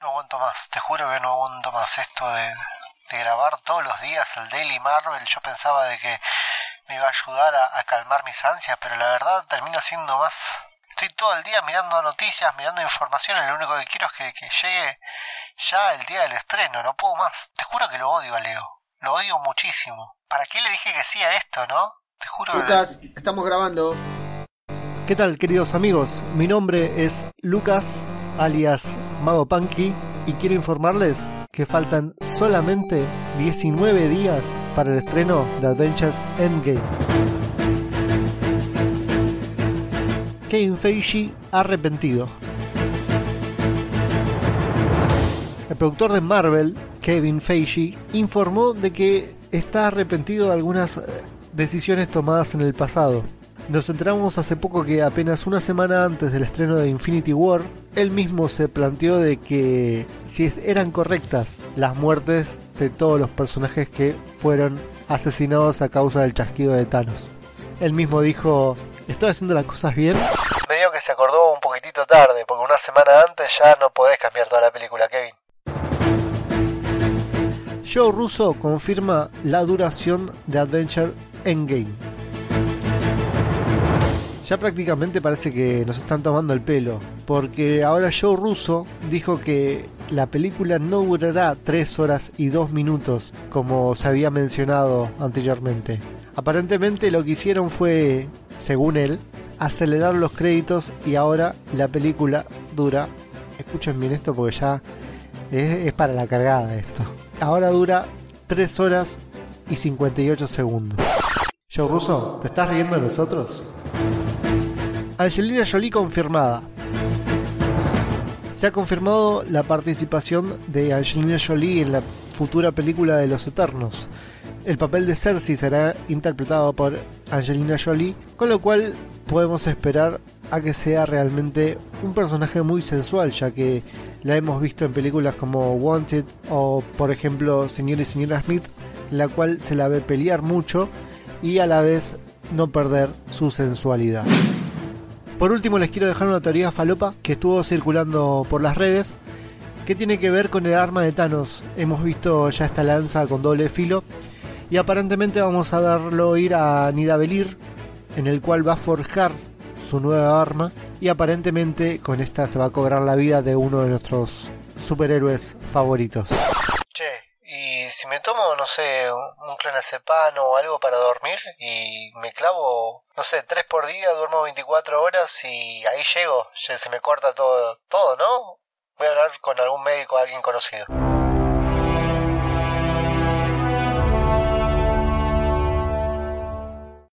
No aguanto más, te juro que no aguanto más esto de, de grabar todos los días el Daily Marvel. Yo pensaba de que me iba a ayudar a, a calmar mis ansias, pero la verdad termina siendo más. Estoy todo el día mirando noticias, mirando información, y lo único que quiero es que, que llegue ya el día del estreno, no puedo más. Te juro que lo odio a Leo, lo odio muchísimo. ¿Para qué le dije que sí a esto, no? Te juro que... Lucas, estamos grabando. ¿Qué tal queridos amigos? Mi nombre es Lucas, alias Mago Punky, y quiero informarles que faltan solamente 19 días para el estreno de Adventures Endgame. Kevin Feige arrepentido. El productor de Marvel, Kevin Feige, informó de que está arrepentido de algunas eh, decisiones tomadas en el pasado. Nos enteramos hace poco que apenas una semana antes del estreno de Infinity War, él mismo se planteó de que si eran correctas las muertes de todos los personajes que fueron asesinados a causa del chasquido de Thanos. Él mismo dijo, ¿estoy haciendo las cosas bien? Medio que se acordó un poquitito tarde, porque una semana antes ya no podés cambiar toda la película, Kevin. Joe Russo confirma la duración de Adventure Endgame. Ya prácticamente parece que nos están tomando el pelo, porque ahora Joe Russo dijo que la película no durará 3 horas y 2 minutos como se había mencionado anteriormente. Aparentemente lo que hicieron fue, según él, acelerar los créditos y ahora la película dura, escuchen bien esto porque ya es, para la cargada esto. Ahora dura 3 horas y 58 segundos. Joe Russo, ¿te estás riendo de nosotros? Angelina Jolie confirmada. Se ha confirmado la participación de Angelina Jolie en la futura película de Los Eternos. El papel de Cersei será interpretado por Angelina Jolie, con lo cual podemos esperar a que sea realmente un personaje muy sensual, ya que la hemos visto en películas como Wanted o por ejemplo Señor y Señora Smith, la cual se la ve pelear mucho y a la vez no perder su sensualidad. Por último les quiero dejar una teoría falopa que estuvo circulando por las redes que tiene que ver con el arma de Thanos. Hemos visto ya esta lanza con doble filo y aparentemente vamos a verlo ir a Nidavellir en el cual va a forjar su nueva arma y aparentemente con esta se va a cobrar la vida de uno de nuestros superhéroes favoritos. Y si me tomo, no sé, un clonazepam o algo para dormir y me clavo, no sé, tres por día, duermo 24 horas y ahí llego, se me corta todo, todo, ¿no? Voy a hablar con algún médico, alguien conocido.